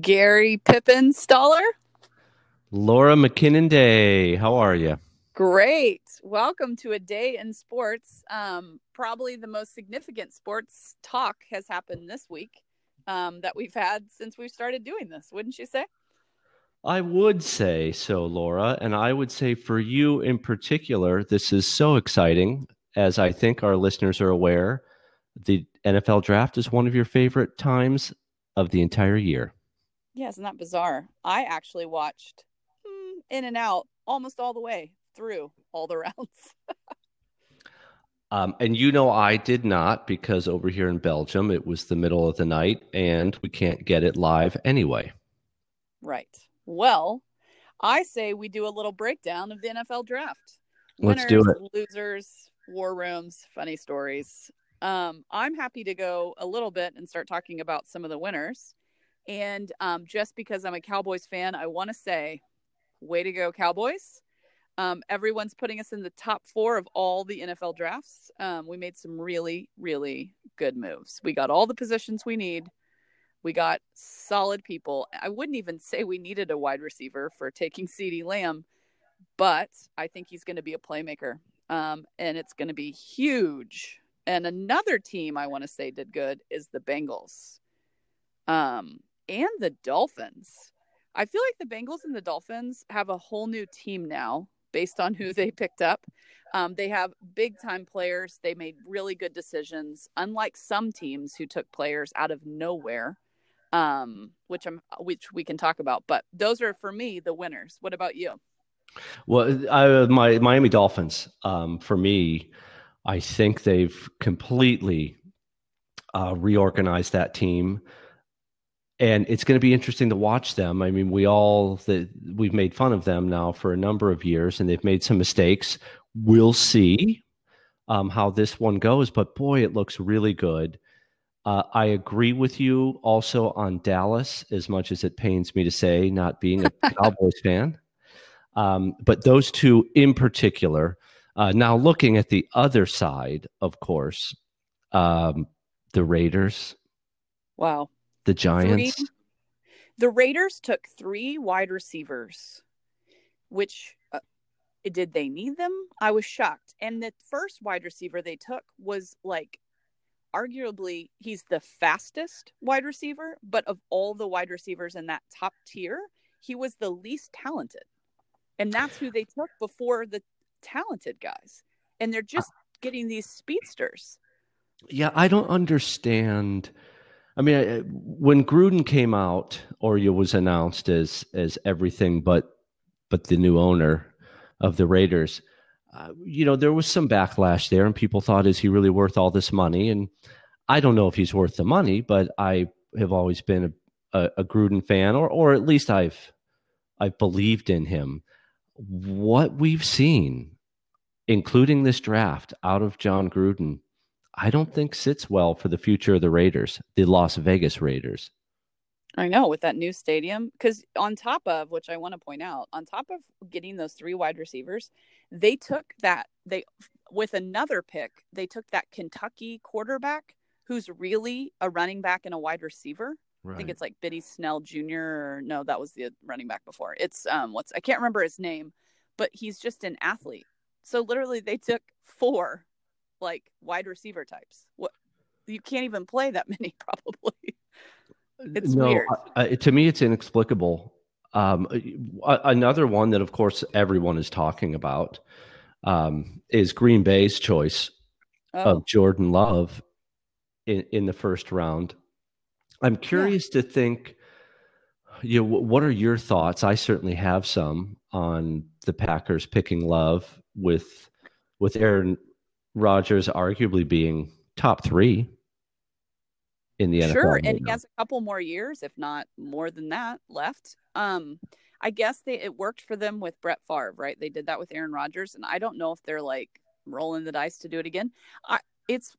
Gary Pippin Stoller. Laura McKinnon Day, how are you? Great. Welcome to a day in sports. Um, probably the most significant sports talk has happened this week um, that we've had since we started doing this, wouldn't you say? I would say so, Laura. And I would say for you in particular, this is so exciting. As I think our listeners are aware, the NFL draft is one of your favorite times of the entire year. Yeah, isn't that bizarre? I actually watched mm, in and out almost all the way through all the rounds. um, and you know, I did not because over here in Belgium, it was the middle of the night and we can't get it live anyway. Right. Well, I say we do a little breakdown of the NFL draft. Let's Winners, do it. Losers, war rooms, funny stories. Um, I'm happy to go a little bit and start talking about some of the winners. And um, just because I'm a Cowboys fan, I want to say, way to go, Cowboys. Um, everyone's putting us in the top four of all the NFL drafts. Um, we made some really, really good moves. We got all the positions we need. We got solid people. I wouldn't even say we needed a wide receiver for taking CeeDee Lamb, but I think he's going to be a playmaker. Um, and it's going to be huge. And another team I want to say did good is the Bengals. Um, and the Dolphins. I feel like the Bengals and the Dolphins have a whole new team now based on who they picked up. Um, they have big time players. They made really good decisions, unlike some teams who took players out of nowhere, um, which I'm which we can talk about. But those are for me the winners. What about you? Well, I, my Miami Dolphins. Um, for me, I think they've completely uh, reorganized that team and it's going to be interesting to watch them. I mean, we all that we've made fun of them now for a number of years, and they've made some mistakes. We'll see um, how this one goes, but boy, it looks really good. Uh, I agree with you also on Dallas, as much as it pains me to say, not being a Cowboys fan. Um, but those two in particular. Uh, now, looking at the other side, of course, um, the Raiders. Wow the Giants. Three, the Raiders took three wide receivers, which uh, did they need them? I was shocked. And the first wide receiver they took was like arguably he's the fastest wide receiver, but of all the wide receivers in that top tier, he was the least talented. And that's who they took before the talented guys. And they're just getting these speedsters. Yeah, I don't understand I mean, when Gruden came out, or was announced as as everything but but the new owner of the Raiders. Uh, you know, there was some backlash there, and people thought, "Is he really worth all this money?" And I don't know if he's worth the money, but I have always been a, a, a Gruden fan, or or at least I've I've believed in him. What we've seen, including this draft, out of Jon Gruden I don't think sits well for the future of the Raiders, the Las Vegas Raiders. I know with that new stadium, because on top of which I want to point out, on top of getting those three wide receivers, they took that they with another pick, they took that Kentucky quarterback who's really a running back and a wide receiver. Right. I think it's like Benny Snell Jr. Or, no, that was the running back before. It's um what's I can't remember his name, but he's just an athlete. So literally they took four like wide receiver types. What you can't even play that many probably. It's no, weird. Uh, to me, it's inexplicable. Um, another one that, of course, everyone is talking about um, is Green Bay's choice oh. of Jordan Love in, in the first round. I'm curious yeah. to think. You know, what are your thoughts? I certainly have some on the Packers picking Love with with Aaron Rodgers arguably being top three in the NFL. Sure, and he has a couple more years, if not more than that, left. Um, I guess they it worked for them with Brett Favre, right? They did that with Aaron Rodgers, and I don't know if they're like rolling the dice to do it again. I, it's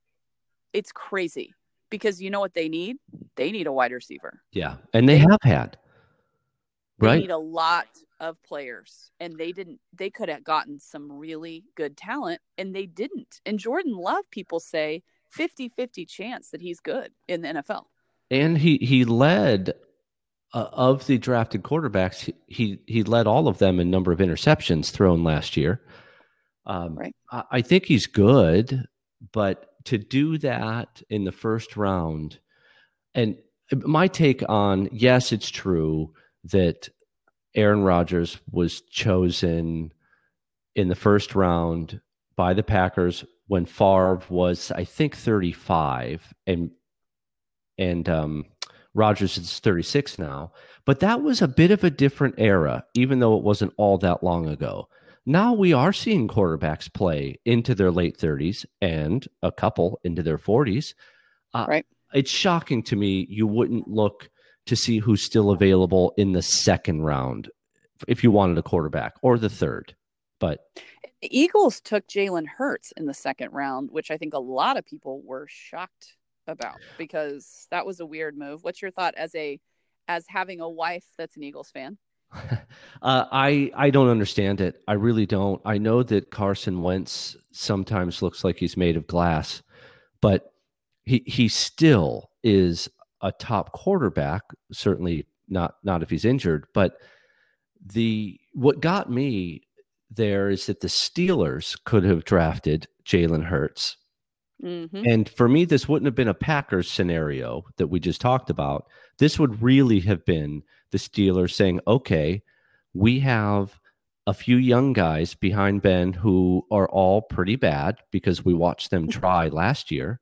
it's crazy because you know what they need? They need a wide receiver. Yeah, and they have had. Right. Need a lot of players and they didn't they could have gotten some really good talent and they didn't and jordan love people say 50-50 chance that he's good in the nfl and he he led uh, of the drafted quarterbacks, he he led all of them in number of interceptions thrown last year. Um, right. I, I think he's good, but to do that in the first round, and my take on yes, it's true that Aaron Rodgers was chosen in the first round by the Packers when Favre was, I think, 35, and and um, Rodgers is 36 now. But that was a bit of a different era, even though it wasn't all that long ago. Now we are seeing quarterbacks play into their late 30s and a couple into their 40s. Uh, right. It's shocking to me you wouldn't look to see who's still available in the second round if you wanted a quarterback or the third. But the Eagles took Jalen Hurts in the second round, which I think a lot of people were shocked about because that was a weird move. What's your thought as a as having a wife that's an Eagles fan? uh, I I don't understand it. I really don't. I know that Carson Wentz sometimes looks like he's made of glass, but he he still is a top quarterback. Certainly not not if he's injured. But the what got me there is that the Steelers could have drafted Jalen Hurts. Mm-hmm. And for me, this wouldn't have been a Packers scenario that we just talked about. This would really have been the Steelers saying, okay, we have a few young guys behind Ben who are all pretty bad because we watched them try last year.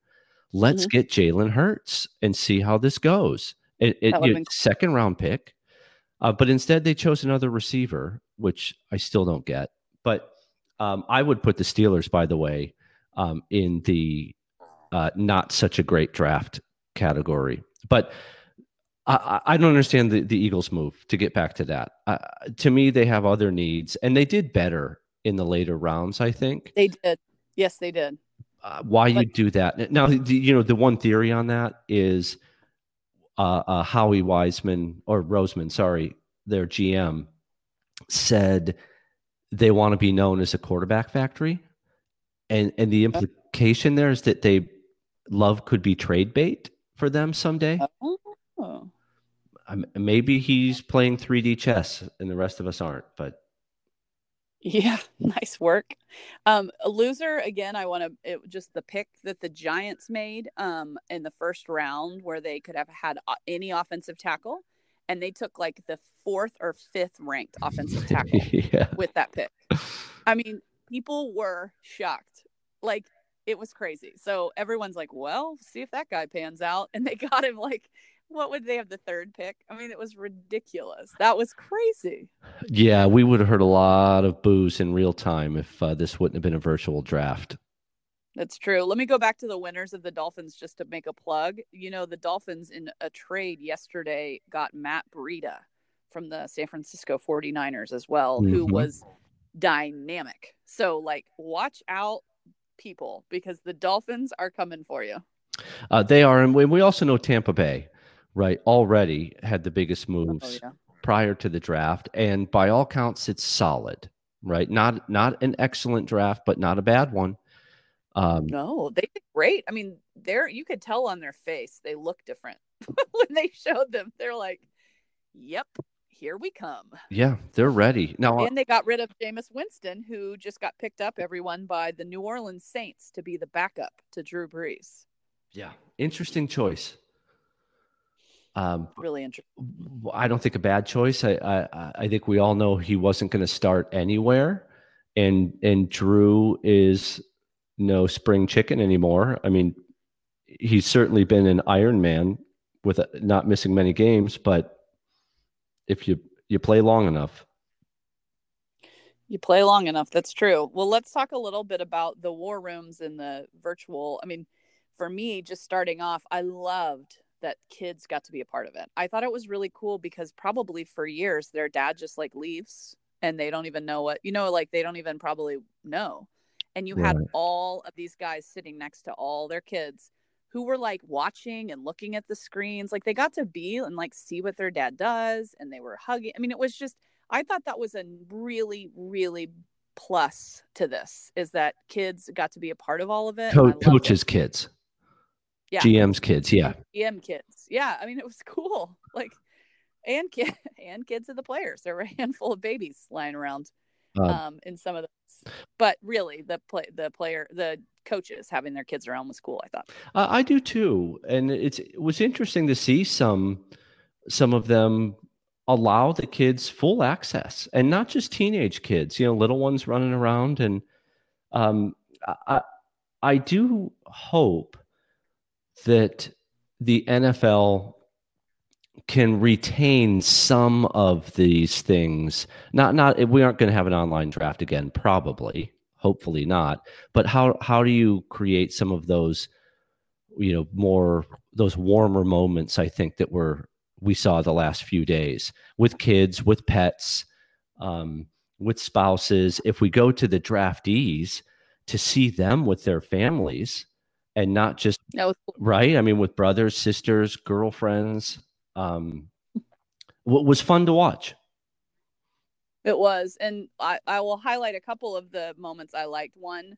Let's mm-hmm. get Jalen Hurts and see how this goes. It, it, it second round pick, uh, but instead they chose another receiver, which I still don't get. But um, I would put the Steelers, by the way, um, in the uh, not such a great draft category. But I, I don't understand the, the Eagles' move to get back to that. Uh, to me, they have other needs, and they did better in the later rounds. I think they did. Yes, they did. Uh, why you do that now? You know, the one theory on that is uh, uh, Howie Wiseman or Roseman, sorry, their GM said they want to be known as a quarterback factory, and and the implication there is that they love could be trade bait for them someday. Oh. maybe he's playing 3D chess, and the rest of us aren't, but. Yeah, nice work. Um, a loser again. I want to just the pick that the Giants made um, in the first round, where they could have had any offensive tackle, and they took like the fourth or fifth ranked offensive tackle yeah. with that pick. I mean, people were shocked. Like it was crazy. So everyone's like, "Well, see if that guy pans out," and they got him like what would they have the third pick? I mean, it was ridiculous. That was crazy. Yeah, we would have heard a lot of boos in real time if uh, this wouldn't have been a virtual draft. That's true. Let me go back to the winners of the Dolphins just to make a plug. You know, the Dolphins in a trade yesterday got Matt Breida from the San Francisco 49ers as well, mm-hmm. who was dynamic. So, like, watch out, people, because the Dolphins are coming for you. Uh, they are. And we also know Tampa Bay right, already had the biggest oh, moves oh, yeah. prior to the draft, and by all counts, it's solid. Right, not not an excellent draft, but not a bad one. Um, no, they did great. I mean, they're you could tell on their face they look different when they showed them. They're like, "Yep, here we come." Yeah, they're ready now. And they got rid of Jameis Winston, who just got picked up everyone by the New Orleans Saints to be the backup to Drew Brees. Yeah, interesting choice. Um, really interesting. I don't think a bad choice. I, I, I think we all know he wasn't going to start anywhere, and and Drew is no spring chicken anymore. I mean, he's certainly been an Iron Man with a, not missing many games, but if you you play long enough, you play long enough. That's true. Well, let's talk a little bit about the war rooms and the virtual. I mean, for me, just starting off, I loved that kids got to be a part of it. I thought it was really cool because probably for years their dad just like leaves and they don't even know what, you know, like they don't even probably know. And you right. had all of these guys sitting next to all their kids who were like watching and looking at the screens. Like they got to be and like see what their dad does and they were hugging. I mean, it was just, I thought that was a really, really plus to this is that kids got to be a part of all of it. Co- coaches' it. kids yeah. GM's kids, yeah. GM kids. Yeah. I mean, it was cool. Like and kid and kids of the players. There were a handful of babies lying around Um, um, in some of those. But really, the play the player the coaches having their kids around was cool. I thought. Uh, I do too, and it's it was interesting to see some some of them allow the kids full access, and not just teenage kids. You know, little ones running around, and um, I I do hope that the NFL can retain some of these things. Not not we aren't going to have an online draft again, probably. Hopefully not. But how how do you create some of those, you know, more those warmer moments? I think that were we saw the last few days with kids, with pets, um, with spouses. If we go to the draftees to see them with their families and not just cool. right i mean with brothers sisters girlfriends um what was fun to watch It was, and I, I will highlight a couple of the moments I liked. One,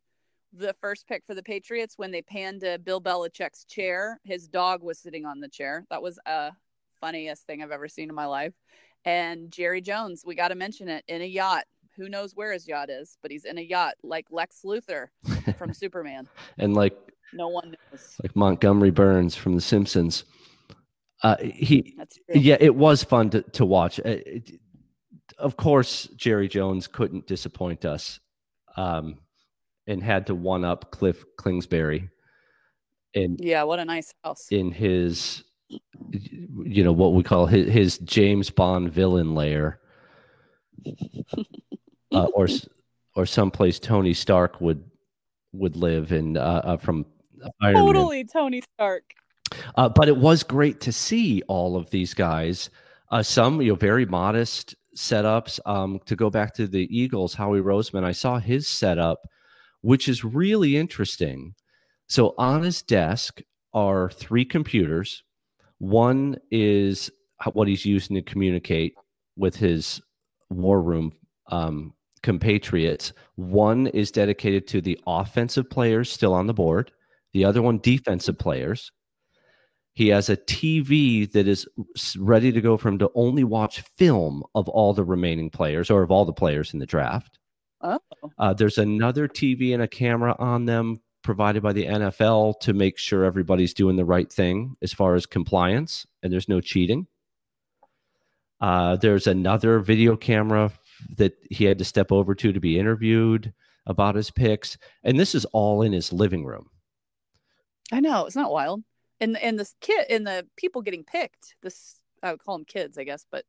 the first pick for the Patriots when they panned to Bill Belichick's chair, his dog was sitting on the chair. That was a funniest thing I've ever seen in my life. And Jerry Jones, we got to mention it in a yacht. Who knows where his yacht is, but he's in a yacht like Lex Luthor from Superman. and like No one knows. like montgomery burns from the simpsons uh he yeah it was fun to, to watch Uh, it- of course jerry jones couldn't disappoint us um and had to one up cliff kingsbury in Yeah, what a nice house. in his you know what we call his, his james bond villain lair uh, or or someplace tony stark would would live in uh, uh, from. Totally Tony Stark. Uh, but it was great to see all of these guys. Uh, some, you know, very modest setups. Um, to go back to the Eagles, Howie Roseman, I saw his setup, which is really interesting. So on his desk are three computers. One is what he's using to communicate with his war room um, compatriots. One is dedicated to the offensive players still on the board. The other one, defensive players. He has a TV that is ready to go for him to only watch film of all the remaining players or of all the players in the draft. Oh, Uh, there's another TV and a camera on them provided by the NFL to make sure everybody's doing the right thing as far as compliance and there's no cheating. Uh, there's another video camera that he had to step over to to be interviewed about his picks. And this is all in his living room. I know it's not wild. And and this kid and the people getting picked, this I would call them kids, I guess, but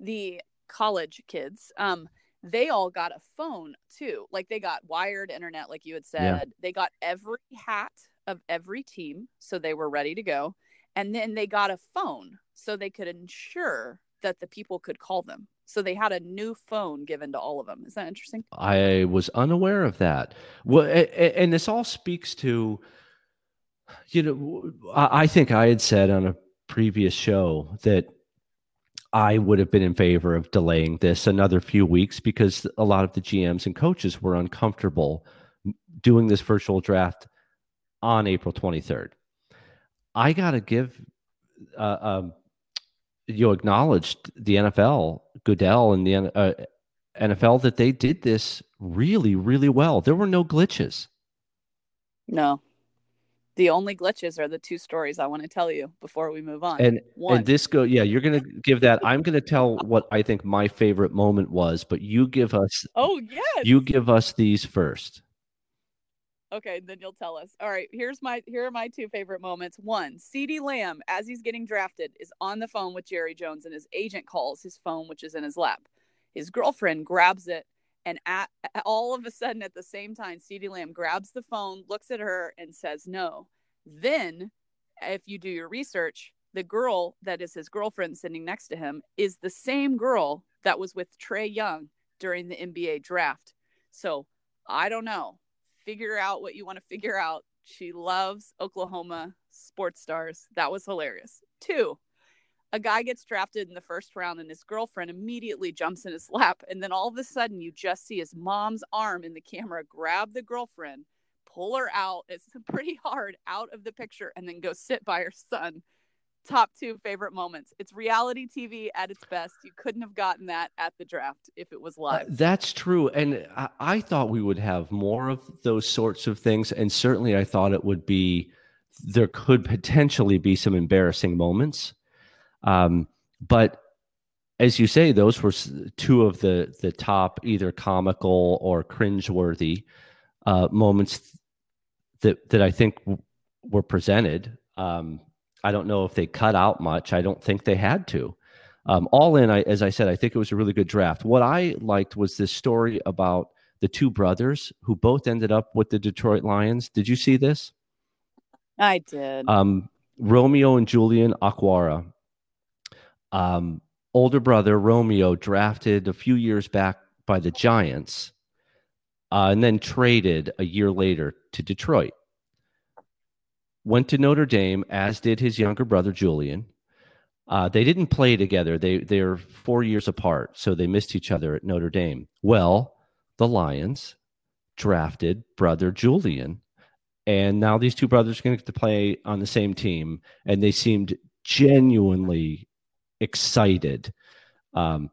the college kids, um, they all got a phone too. Like they got wired internet, like you had said. Yeah. They got every hat of every team, so they were ready to go. And then they got a phone so they could ensure that the people could call them. So they had a new phone given to all of them. Is that interesting? I was unaware of that. Well, and this all speaks to, you know, I I think I had said on a previous show that I would have been in favor of delaying this another few weeks because a lot of the GMs and coaches were uncomfortable doing this virtual draft on April 23rd. I got to give, uh, um, you acknowledged the NFL, Goodell, and the uh, NFL that they did this really, really well. There were no glitches. No. The only glitches are the two stories I want to tell you before we move on. And One. and this go yeah, you're gonna give that. I'm gonna tell what I think my favorite moment was, but you give us oh yes. you give us these first. Okay, then you'll tell us. All right, here's my here are my two favorite moments. One, CeeDee Lamb, as he's getting drafted, is on the phone with Jerry Jones, and his agent calls his phone, which is in his lap. His girlfriend grabs it, and at, all of a sudden, at the same time, CeeDee Lamb grabs the phone, looks at her, and says no. Then, if you do your research, the girl that is his girlfriend sitting next to him is the same girl that was with Trae Young during the NBA draft. So I don't know figure out what you want to figure out. She loves Oklahoma sports stars. That was hilarious. Two, a guy gets drafted in the first round and his girlfriend immediately jumps in his lap. And then all of a sudden, you just see his mom's arm in the camera grab the girlfriend, pull her out. It's pretty hard out of the picture, and then go sit by her son. top two favorite moments. It's reality TV at its best. You couldn't have gotten that at the draft if it was Uh, live. that's true. And I, I thought we would have more of those sorts of things. And certainly I thought it would be, there could potentially be some embarrassing moments. Um, but as you say, those were two of the, the top either comical or cringeworthy uh, moments that, that I think w- were presented. Um, I don't know if they cut out much. I don't think they had to. Um, all in, I, as I said, I think it was a really good draft. What I liked was this story about the two brothers who both ended up with the Detroit Lions. Did you see this? I did. Um, Romeo and Julian Okwara. Um, older brother Romeo drafted a few years back by the Giants, uh, and then traded a year later to Detroit. Went to Notre Dame, as did his younger brother Julian. Uh, they didn't play together. They they're four years apart, so they missed each other at Notre Dame. Well, the Lions drafted brother Julian, and now these two brothers are going to play on the same team, and they seemed genuinely excited um,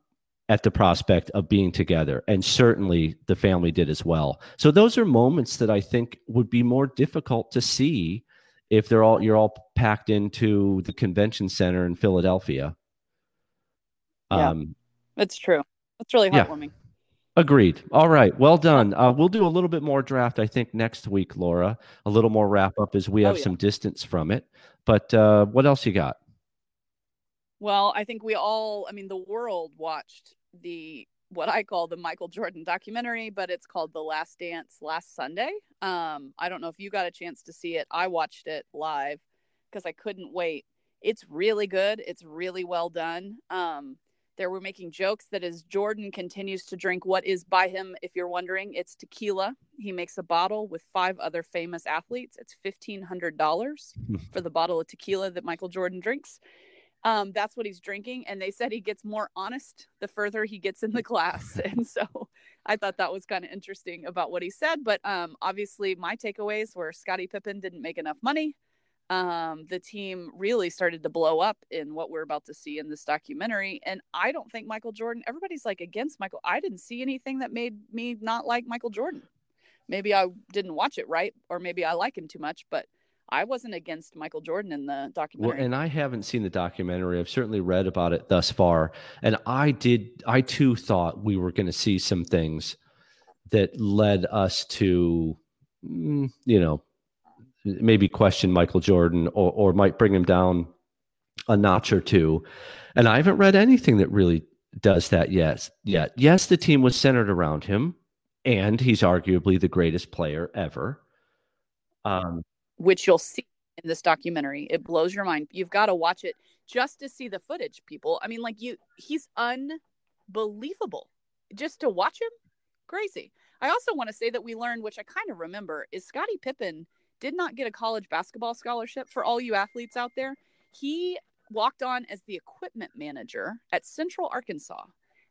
at the prospect of being together, and certainly the family did as well. So those are moments that I think would be more difficult to see if they're all you're all packed into the convention center in Philadelphia. Yeah. Um, It's true. It's really Yeah. heartwarming. Agreed. All right. Well done. Uh, we'll do a little bit more draft, I think, next week, Laura. A little more wrap up as we Oh, have yeah. some distance from it. But uh, what else you got? Well, I think we all, I mean, the world watched the what I call the Michael Jordan documentary, but it's called The Last Dance last Sunday. Um, I don't know if you got a chance to see it. I watched it live because I couldn't wait. It's really good. It's really well done. Um, there were making jokes that as Jordan continues to drink what is by him, if you're wondering, it's tequila. He makes a bottle with five other famous athletes. It's fifteen hundred dollars for the bottle of tequila that Michael Jordan drinks. Um, that's what he's drinking, and they said he gets more honest the further he gets in the class, and so I thought that was kind of interesting about what he said. But um, obviously, my takeaways were Scottie Pippen didn't make enough money. Um, the team really started to blow up in what we're about to see in this documentary, and I don't think Michael Jordan. Everybody's like against Michael. I didn't see anything that made me not like Michael Jordan. Maybe I didn't watch it right, or maybe I like him too much, but I wasn't against Michael Jordan in the Well, documentary. and I haven't seen the documentary. I've certainly read about it thus far, and I did. I too thought we were going to see some things that led us to, mm, you know, maybe question Michael Jordan or or might bring him down a notch or two. And I haven't read anything that really does that yet. Yet, yes, the team was centered around him, and he's arguably the greatest player ever. Um, which you'll see in this documentary. It blows your mind. You've got to watch it just to see the footage, people. I mean, like you he's unbelievable. Just to watch him, crazy. I also want to say that we learned, which I kind of remember, is Scottie Pippen did not get a college basketball scholarship for all you athletes out there. He walked on as the equipment manager at Central Arkansas,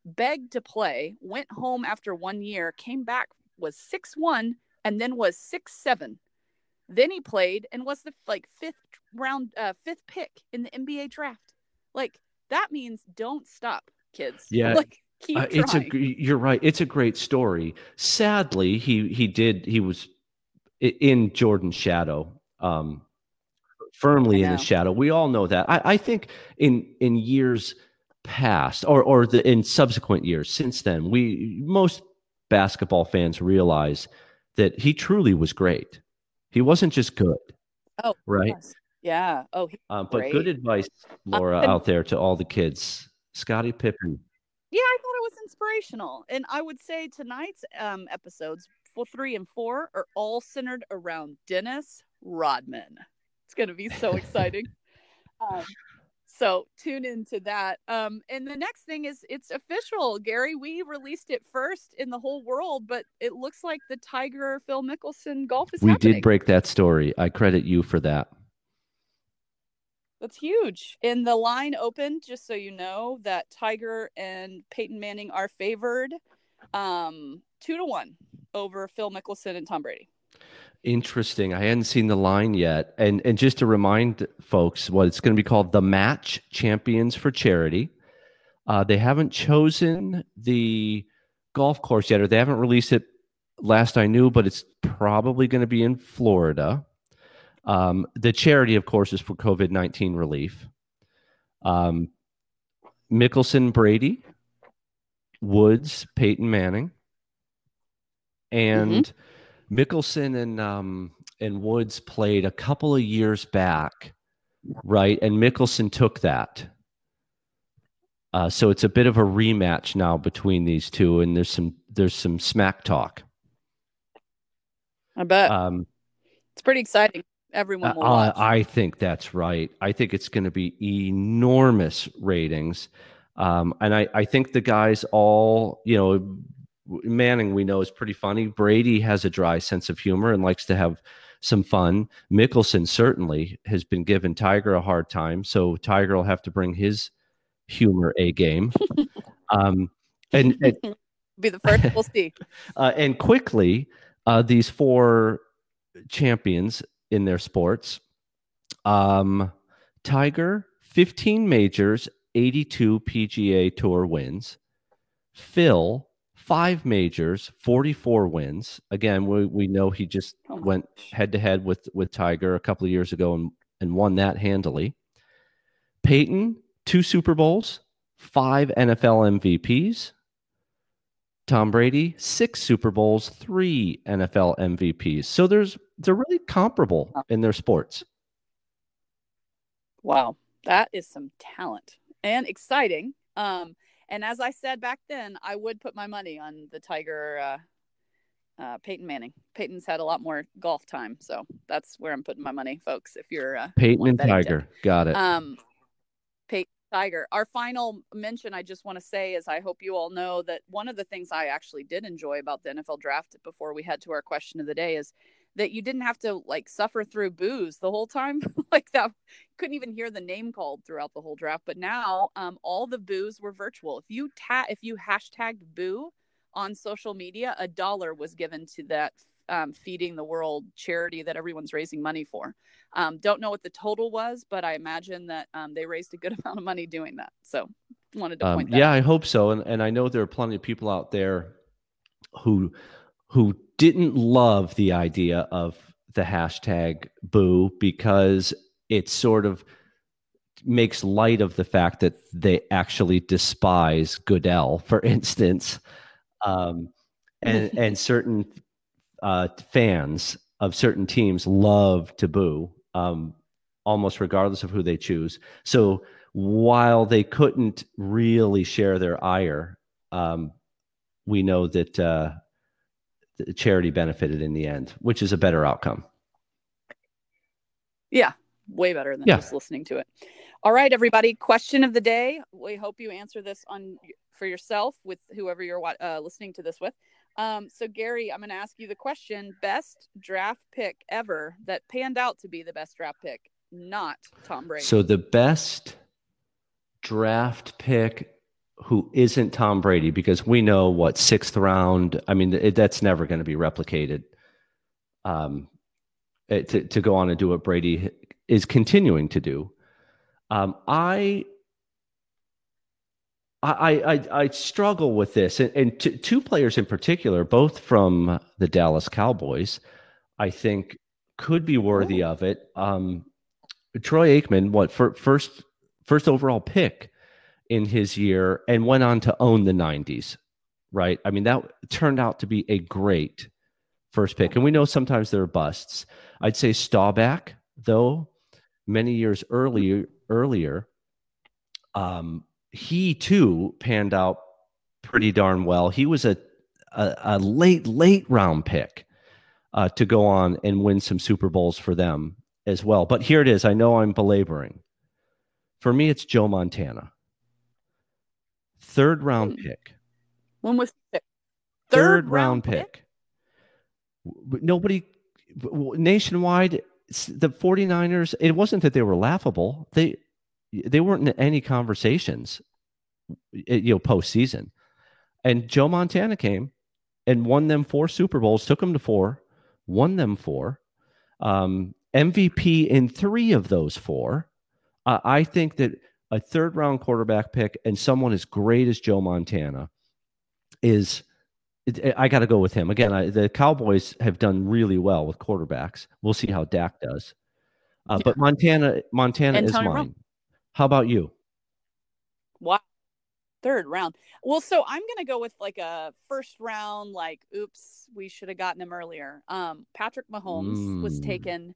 begged to play, went home after one year, came back, was six one, and then was six seven. Then he played and was the like fifth round, uh, fifth pick in the NBA draft. Like that means don't stop, kids. Yeah. like keep Uh, it's a you're right. It's a great story. Sadly, he he did he was in Jordan's shadow, um, firmly in his know. shadow. We all know that. I, I think in in years past, or or the, in subsequent years since then, we most basketball fans realize that he truly was great. He wasn't just good. Oh, right. Yes. Yeah. Oh, Um, but Great. good advice, Laura, and- out there to all the kids. Scottie Pippen. yeah. I thought it was inspirational, and I would say tonight's um, episodes, four, three, and four, are all centered around Dennis Rodman. It's going to be so exciting. um, so tune into that. Um, and the next thing is it's official, Gary. We released it first in the whole world, but it looks like the Tiger Phil Mickelson golf is We happening. did break that story. I credit you for that. That's huge. And the line opened, just so you know, that Tiger and Peyton Manning are favored um, two to one over Phil Mickelson and Tom Brady. Interesting. I hadn't seen the line yet. And and just to remind folks, what it's going to be called the Match Champions for Charity. Uh, they haven't chosen the golf course yet, or they haven't released it. Last I knew, but it's probably going to be in Florida. Um, the charity, of course, is for COVID nineteen relief. Um, Mickelson, Brady, Woods, Peyton Manning, and. Mm-hmm Mickelson and um, and Woods played a couple of years back, right? And Mickelson took that. Uh, so it's a bit of a rematch now between these two, and there's some there's some smack talk. I bet. Um, it's pretty exciting. Everyone will uh, I think that's right. I think it's going to be enormous ratings. Um, and I, I think the guys all, you know, Manning, we know, is pretty funny. Brady has a dry sense of humor and likes to have some fun. Mickelson certainly has been giving Tiger a hard time, so Tiger will have to bring his humor a game. um, and, and be the first we'll see. Uh, and quickly, uh, these four champions in their sports. Um, Tiger, 15 majors, 82 PGA Tour wins. Phil, five majors, 44 wins. Again, we, we know he just oh went head to head with with Tiger a couple of years ago and, and won that handily. Peyton, two Super Bowls, five NFL MVPs. Tom Brady, six Super Bowls, three NFL MVPs. So there's they're really comparable in their sports. Wow, that is some talent and exciting. Um, and as I said back then, I would put my money on the Tiger, uh, uh, Peyton Manning. Peyton's had a lot more golf time, so that's where I'm putting my money, folks. If you're uh, Peyton and Tiger, got it. Um, Peyton Tiger. Our final mention, I just want to say, is I hope you all know that one of the things I actually did enjoy about the NFL draft before we head to our question of the day is that you didn't have to like suffer through boos the whole time like that couldn't even hear the name called throughout the whole draft but now um, all the boos were virtual if you ta- if you hashtagged boo on social media a dollar was given to that um, feeding the world charity that everyone's raising money for um, don't know what the total was but i imagine that um, they raised a good amount of money doing that so wanted to point um, yeah out. i hope so and, and i know there are plenty of people out there who who didn't love the idea of the hashtag boo because it sort of makes light of the fact that they actually despise Goodell, for instance, um, and and certain uh, fans of certain teams love to boo, um, almost regardless of who they choose. So while they couldn't really share their ire, um, we know that uh, the charity benefited in the end, which is a better outcome. Yeah, way better than yeah. just listening to it. All right, everybody. Question of the day. We hope you answer this on for yourself with whoever you're uh, listening to this with. Um, so, Gary, I'm going to ask you the question: best draft pick ever that panned out to be the best draft pick, not Tom Brady. So, the best draft pick who isn't Tom Brady because we know what sixth round. I mean, it, that's never going to be replicated. Um, it, to to go on and do what Brady is continuing to do. Um, I, I, I, I struggle with this, and, and t- two players in particular, both from the Dallas Cowboys, I think could be worthy of it. Um, Troy Aikman, what for, first first overall pick in his year and went on to own the 90s, right? I mean, that turned out to be a great first pick. And we know sometimes there are busts. I'd say Staubach, though, many years earlier, earlier, um, he too panned out pretty darn well. He was a, a, a late, late round pick uh, to go on and win some Super Bowls for them as well. But here it is. I know I'm belaboring. For me, it's Joe Montana. Third round hmm. pick. When was Third, Third round, round pick. pick. Nobody nationwide the 49ers it wasn't that they were laughable. They they weren't in any conversations eh, you know postseason. And Joe Montana came and won them four Super Bowls, took them to four, won them four, um, MVP in three of those four. Uh, I think that a third round quarterback pick and someone as great as Joe Montana is. I got to go with him again. I, the Cowboys have done really well with quarterbacks. We'll see how Dak does. Uh, yeah. But Montana, Montana and is Tony mine. How about you? Wow, third round. Well, so I'm gonna go with like a first round. Like, oops, we should have gotten him earlier. Um, Patrick Mahomes mm. was taken.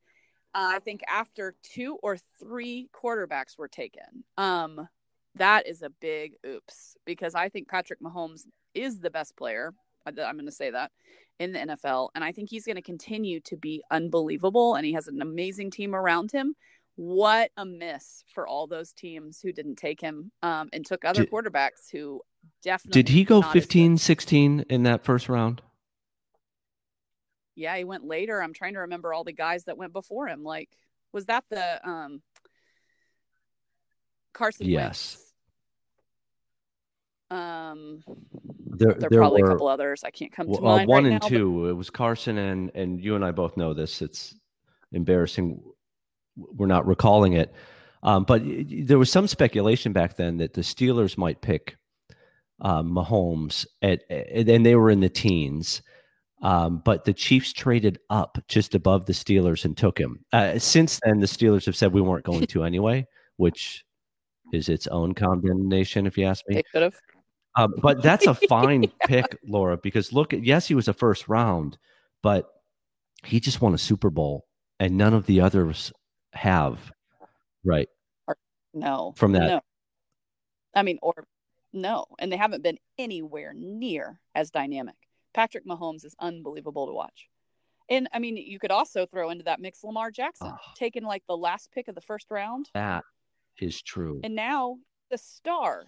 Uh, I think after two or three quarterbacks were taken. Um, that is a big oops because I think Patrick Mahomes is the best player. I'm going to say that in the NFL. And I think he's going to continue to be unbelievable. And he has an amazing team around him what a miss for all those teams who didn't take him um, and took other did, quarterbacks who definitely did he go 15 16 in that first round yeah he went later i'm trying to remember all the guys that went before him like was that the um carson yes Wentz? um there, there, there probably were, a couple others i can't come to uh, mind one right and now, two but... it was carson and and you and i both know this it's embarrassing we're not recalling it. Um, but there was some speculation back then that the Steelers might pick um, Mahomes, at, and they were in the teens. Um, but the Chiefs traded up just above the Steelers and took him. Uh, since then, the Steelers have said we weren't going to anyway, which is its own condemnation, if you ask me. They could have. Um, but that's a fine yeah. pick, Laura, because look, at, yes, he was a first round, but he just won a Super Bowl, and none of the others have, right? No, from that. No. I mean, or no, and they haven't been anywhere near as dynamic. Patrick Mahomes is unbelievable to watch. And I mean, you could also throw into that mix Lamar Jackson, oh, taking like the last pick of the first round. That is true. And now the star,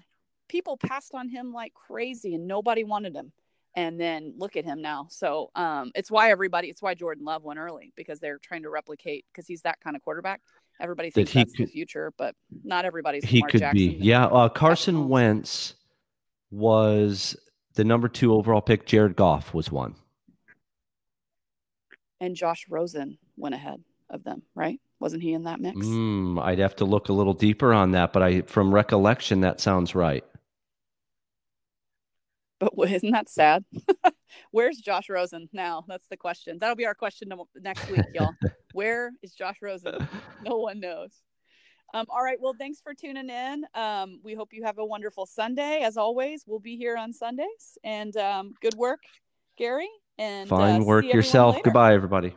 people passed on him like crazy and nobody wanted him and then look at him now. So um, it's why everybody, it's why Jordan Love went early because they're trying to replicate because he's that kind of quarterback. Everybody thinks that that's could, the future, but not everybody's. He Lamar could Jackson be, yeah. Uh, Carson Wentz was the number two overall pick. Jared Goff was one, and Josh Rosen went ahead of them, right? Wasn't he in that mix? Mm, I'd have to look a little deeper on that, but I, from recollection, that sounds right. But isn't that sad? Where's Josh Rosen now? That's the question. That'll be our question next week, y'all. Where is Josh Rosen? No one knows. Um, all right. Well, thanks for tuning in. Um, we hope you have a wonderful Sunday. As always, we'll be here on Sundays. And um, good work, Gary. And fine uh, work yourself. Goodbye, everybody.